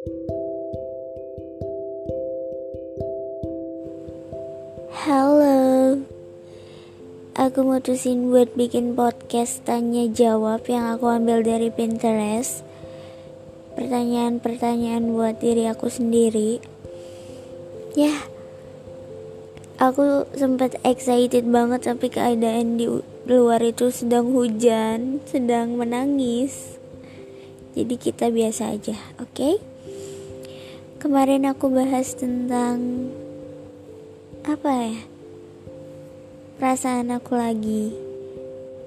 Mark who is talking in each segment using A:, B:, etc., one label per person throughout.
A: Halo Aku mutusin buat bikin podcast tanya jawab yang aku ambil dari Pinterest Pertanyaan-pertanyaan buat diri aku sendiri Ya Aku sempat excited banget tapi keadaan di luar itu sedang hujan Sedang menangis Jadi kita biasa aja, oke? Okay? Kemarin aku bahas tentang apa ya? Perasaan aku lagi.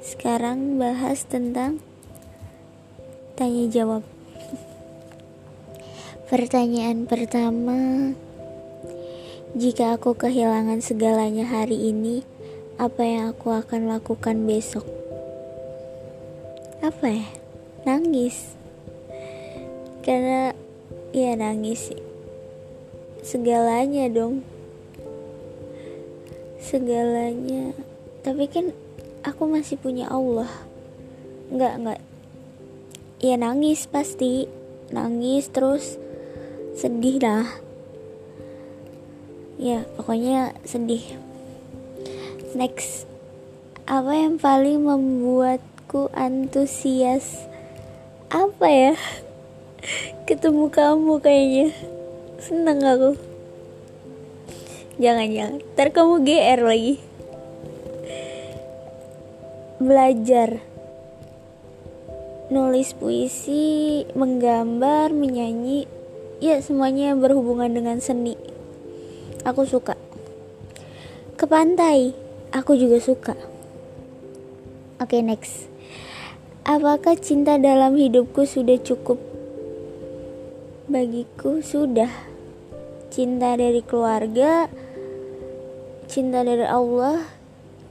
A: Sekarang bahas tentang tanya jawab. Pertanyaan pertama jika aku kehilangan segalanya hari ini apa yang aku akan lakukan besok? Apa ya? Nangis. Karena ya nangis. Segalanya dong. Segalanya. Tapi kan aku masih punya Allah. Nggak nggak. Ya nangis pasti. Nangis terus sedih lah ya pokoknya sedih. Next. Apa yang paling membuatku antusias? Apa ya ketemu kamu kayaknya. Seneng aku. Jangan jangan. Ntar kamu GR lagi. Belajar. Nulis puisi menggambar menyanyi. Ya semuanya berhubungan dengan seni. Aku suka. Ke pantai aku juga suka. Oke okay, next. Apakah cinta dalam hidupku sudah cukup bagiku sudah cinta dari keluarga cinta dari Allah,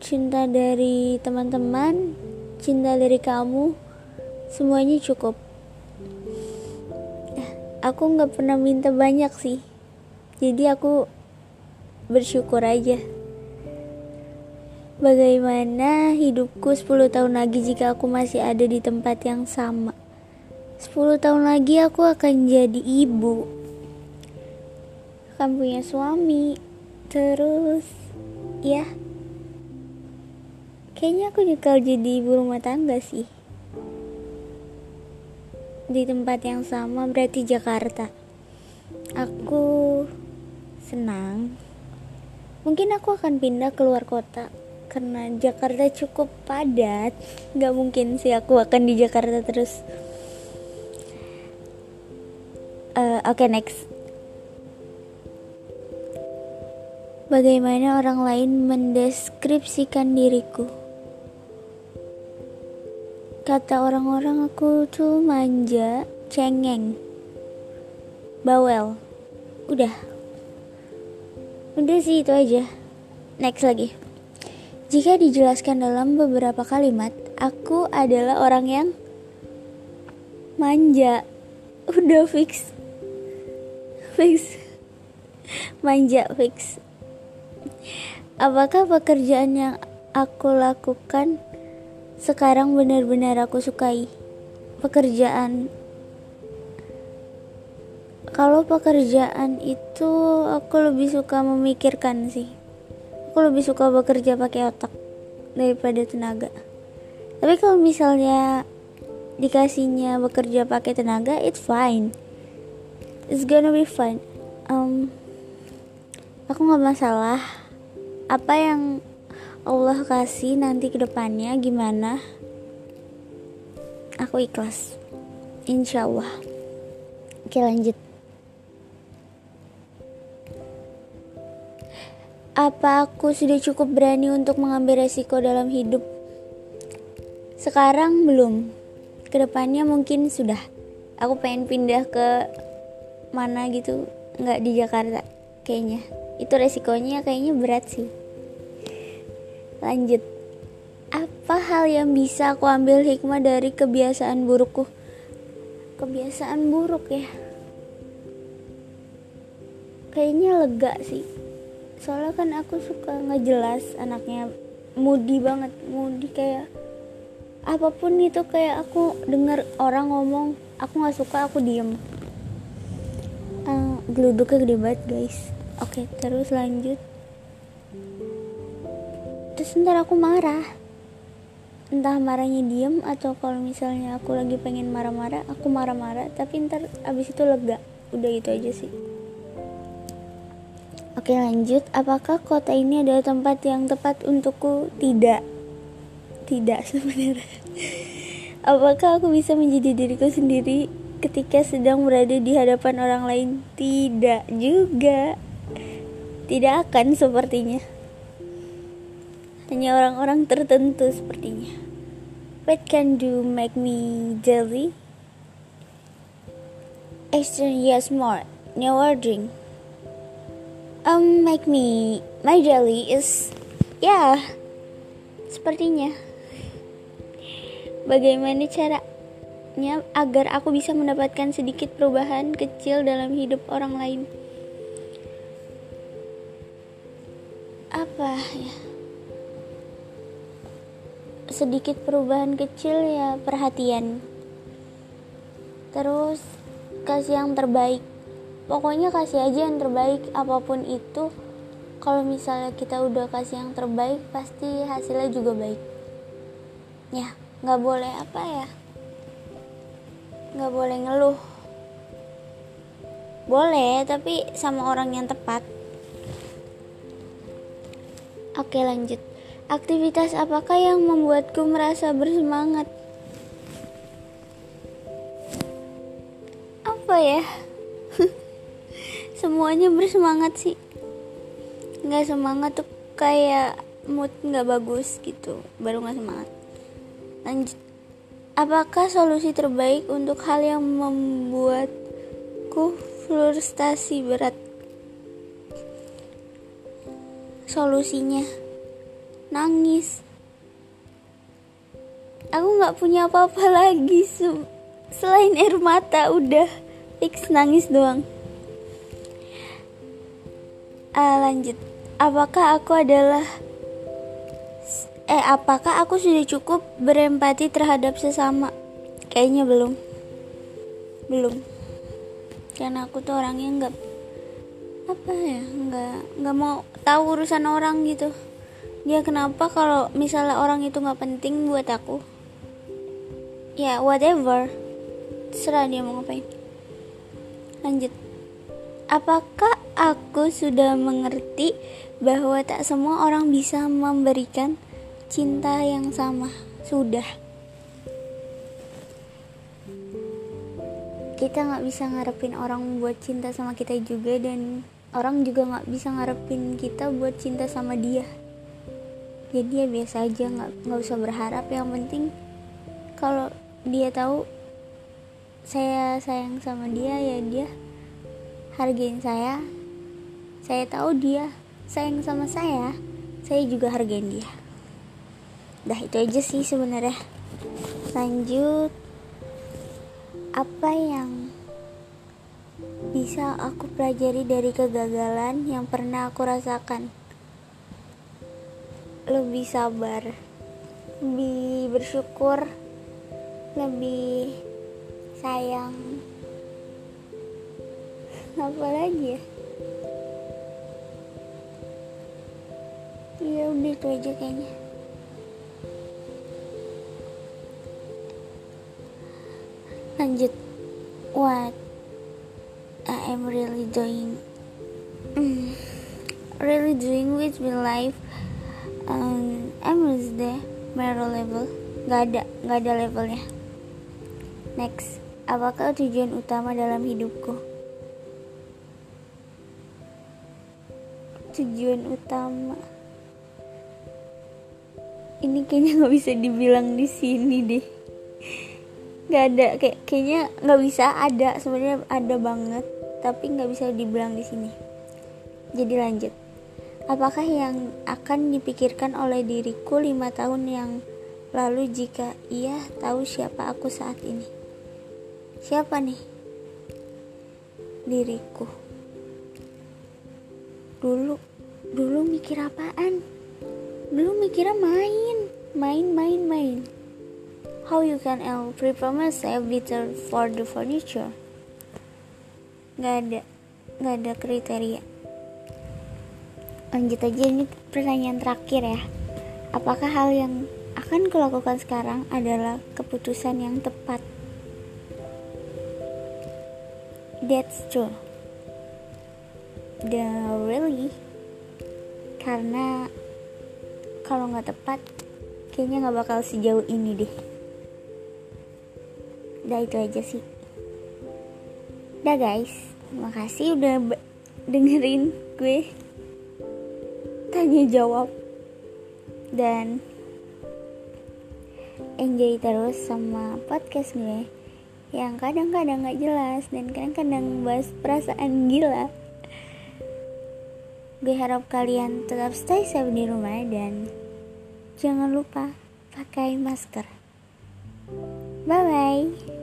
A: cinta dari teman-teman, cinta dari kamu, semuanya cukup. Aku nggak pernah minta banyak sih, jadi aku bersyukur aja. Bagaimana hidupku 10 tahun lagi jika aku masih ada di tempat yang sama? 10 tahun lagi aku akan jadi ibu. Akan punya suami. Terus ya. Kayaknya aku juga jadi ibu rumah tangga sih. Di tempat yang sama berarti Jakarta. Aku senang. Mungkin aku akan pindah keluar kota. Karena Jakarta cukup padat. Nggak mungkin sih aku akan di Jakarta terus uh, oke okay, next Bagaimana orang lain mendeskripsikan diriku? Kata orang-orang aku tuh manja, cengeng, bawel. Udah. Udah sih itu aja. Next lagi. Jika dijelaskan dalam beberapa kalimat, aku adalah orang yang manja. Udah fix. Fix. Manja fix Apakah pekerjaan yang aku lakukan sekarang benar-benar aku sukai? Pekerjaan kalau pekerjaan itu aku lebih suka memikirkan sih. Aku lebih suka bekerja pakai otak daripada tenaga. Tapi kalau misalnya dikasihnya bekerja pakai tenaga, it's fine. It's gonna be fun. Um, aku nggak masalah. Apa yang Allah kasih nanti ke depannya gimana? Aku ikhlas. Insya Allah oke lanjut. Apa aku sudah cukup berani untuk mengambil resiko dalam hidup? Sekarang belum. Ke depannya mungkin sudah. Aku pengen pindah ke mana gitu nggak di Jakarta kayaknya. Itu resikonya kayaknya berat sih. Lanjut. Apa hal yang bisa aku ambil hikmah dari kebiasaan burukku? Kebiasaan buruk ya? Kayaknya lega sih. Soalnya kan aku suka ngejelas anaknya. Moody banget moody kayak apa pun itu kayak aku dengar orang ngomong aku nggak suka aku diem geluduknya gede banget guys. Oke terus lanjut. Terus ntar aku marah. Entah marahnya diem atau kalau misalnya aku lagi pengen marah-marah aku marah-marah. Tapi ntar abis itu lega. Udah gitu aja sih. Oke lanjut, apakah kota ini adalah tempat yang tepat untukku? Tidak, tidak sebenarnya. Apakah aku bisa menjadi diriku sendiri ketika sedang berada di hadapan orang lain? Tidak juga, tidak akan sepertinya. Hanya orang-orang tertentu sepertinya. What can do make me jelly? Extra yes more, no drink um make me my jelly is ya yeah, sepertinya bagaimana agar aku bisa mendapatkan sedikit perubahan kecil dalam hidup orang lain. Apa ya? Sedikit perubahan kecil ya perhatian. Terus kasih yang terbaik. Pokoknya kasih aja yang terbaik apa pun itu. Kalau misalnya kita udah kasih yang terbaik pasti hasilnya juga baik. Ya nggak boleh apa ya nggak boleh ngeluh. Boleh tapi sama orang yang tepat. Oke lanjut. Aktivitas apakah yang membuatku merasa bersemangat? Apa ya? Semuanya bersemangat sih. Nggak semangat tuh kayak mood nggak bagus gitu. Baru nggak semangat. Lanjut apakah solusi terbaik untuk hal yang membuatku frustasi berat? Solusinya nangis. Aku nggak punya apa-apa lagi selain air mata udah fix nangis doang. Uh, lanjut. Apakah aku adalah eh apakah aku sudah cukup berempati terhadap sesama? Kayaknya belum. Belum. Karena aku tuh orangnya nggak apa ya nggak nggak mau tahu urusan orang gitu. Dia kenapa kalau misalnya orang itu nggak penting buat aku? Ya whatever. Serah dia mau ngapain. Lanjut. Apakah aku sudah mengerti bahwa tak semua orang bisa memberikan cinta yang sama? Sudah. Kita nggak bisa ngarepin orang buat cinta sama kita juga dan orang juga nggak bisa ngarepin kita buat cinta sama dia. Jadi ya biasa aja nggak nggak usah berharap. Yang penting kalau dia tahu saya sayang sama dia ya dia hargain saya saya tahu dia sayang sama saya saya juga hargain dia dah itu aja sih sebenarnya. Lanjut. Apa yang bisa aku pelajari dari kegagalan yang pernah aku rasakan? Lebih sabar lebih bersyukur lebih sayang. Apa lagi ya? Iya udah itu aja kayaknya lanjut. What? I am really doing mm, really doing with my life. Um, I'm the Mero level. Nggak ada nggak ada levelnya. Next. Apakah tujuan utama dalam hidupku? Tujuan utama. Ini kayaknya nggak bisa dibilang di sini deh nggak ada kayak kayaknya nggak bisa ada sebenarnya ada banget tapi nggak bisa dibilang di sini. Jadi lanjut. Apakah yang akan dipikirkan oleh diriku lima tahun yang lalu jika ia tahu siapa aku saat ini? Siapa nih? Diriku. Dulu dulu mikir apaan? Belum mikirnya main main main main how you can prepare myself better for the furniture. Nggak ada nggak ada kriteria. Lanjut aja ini pertanyaan terakhir ya. Apakah hal yang akan kulakukan sekarang adalah keputusan yang tepat? That's true. The really? Karena kalau nggak tepat kayaknya nggak bakal sejauh ini deh udah itu aja sih. Udah guys. Makasih udah dengerin gue tanya jawab dan enjoy terus sama podcast gue yang kadang-kadang gak jelas dan kadang-kadang bahas perasaan gila. Gue harap kalian tetap stay safe di rumah dan jangan lupa pakai masker. Bye bye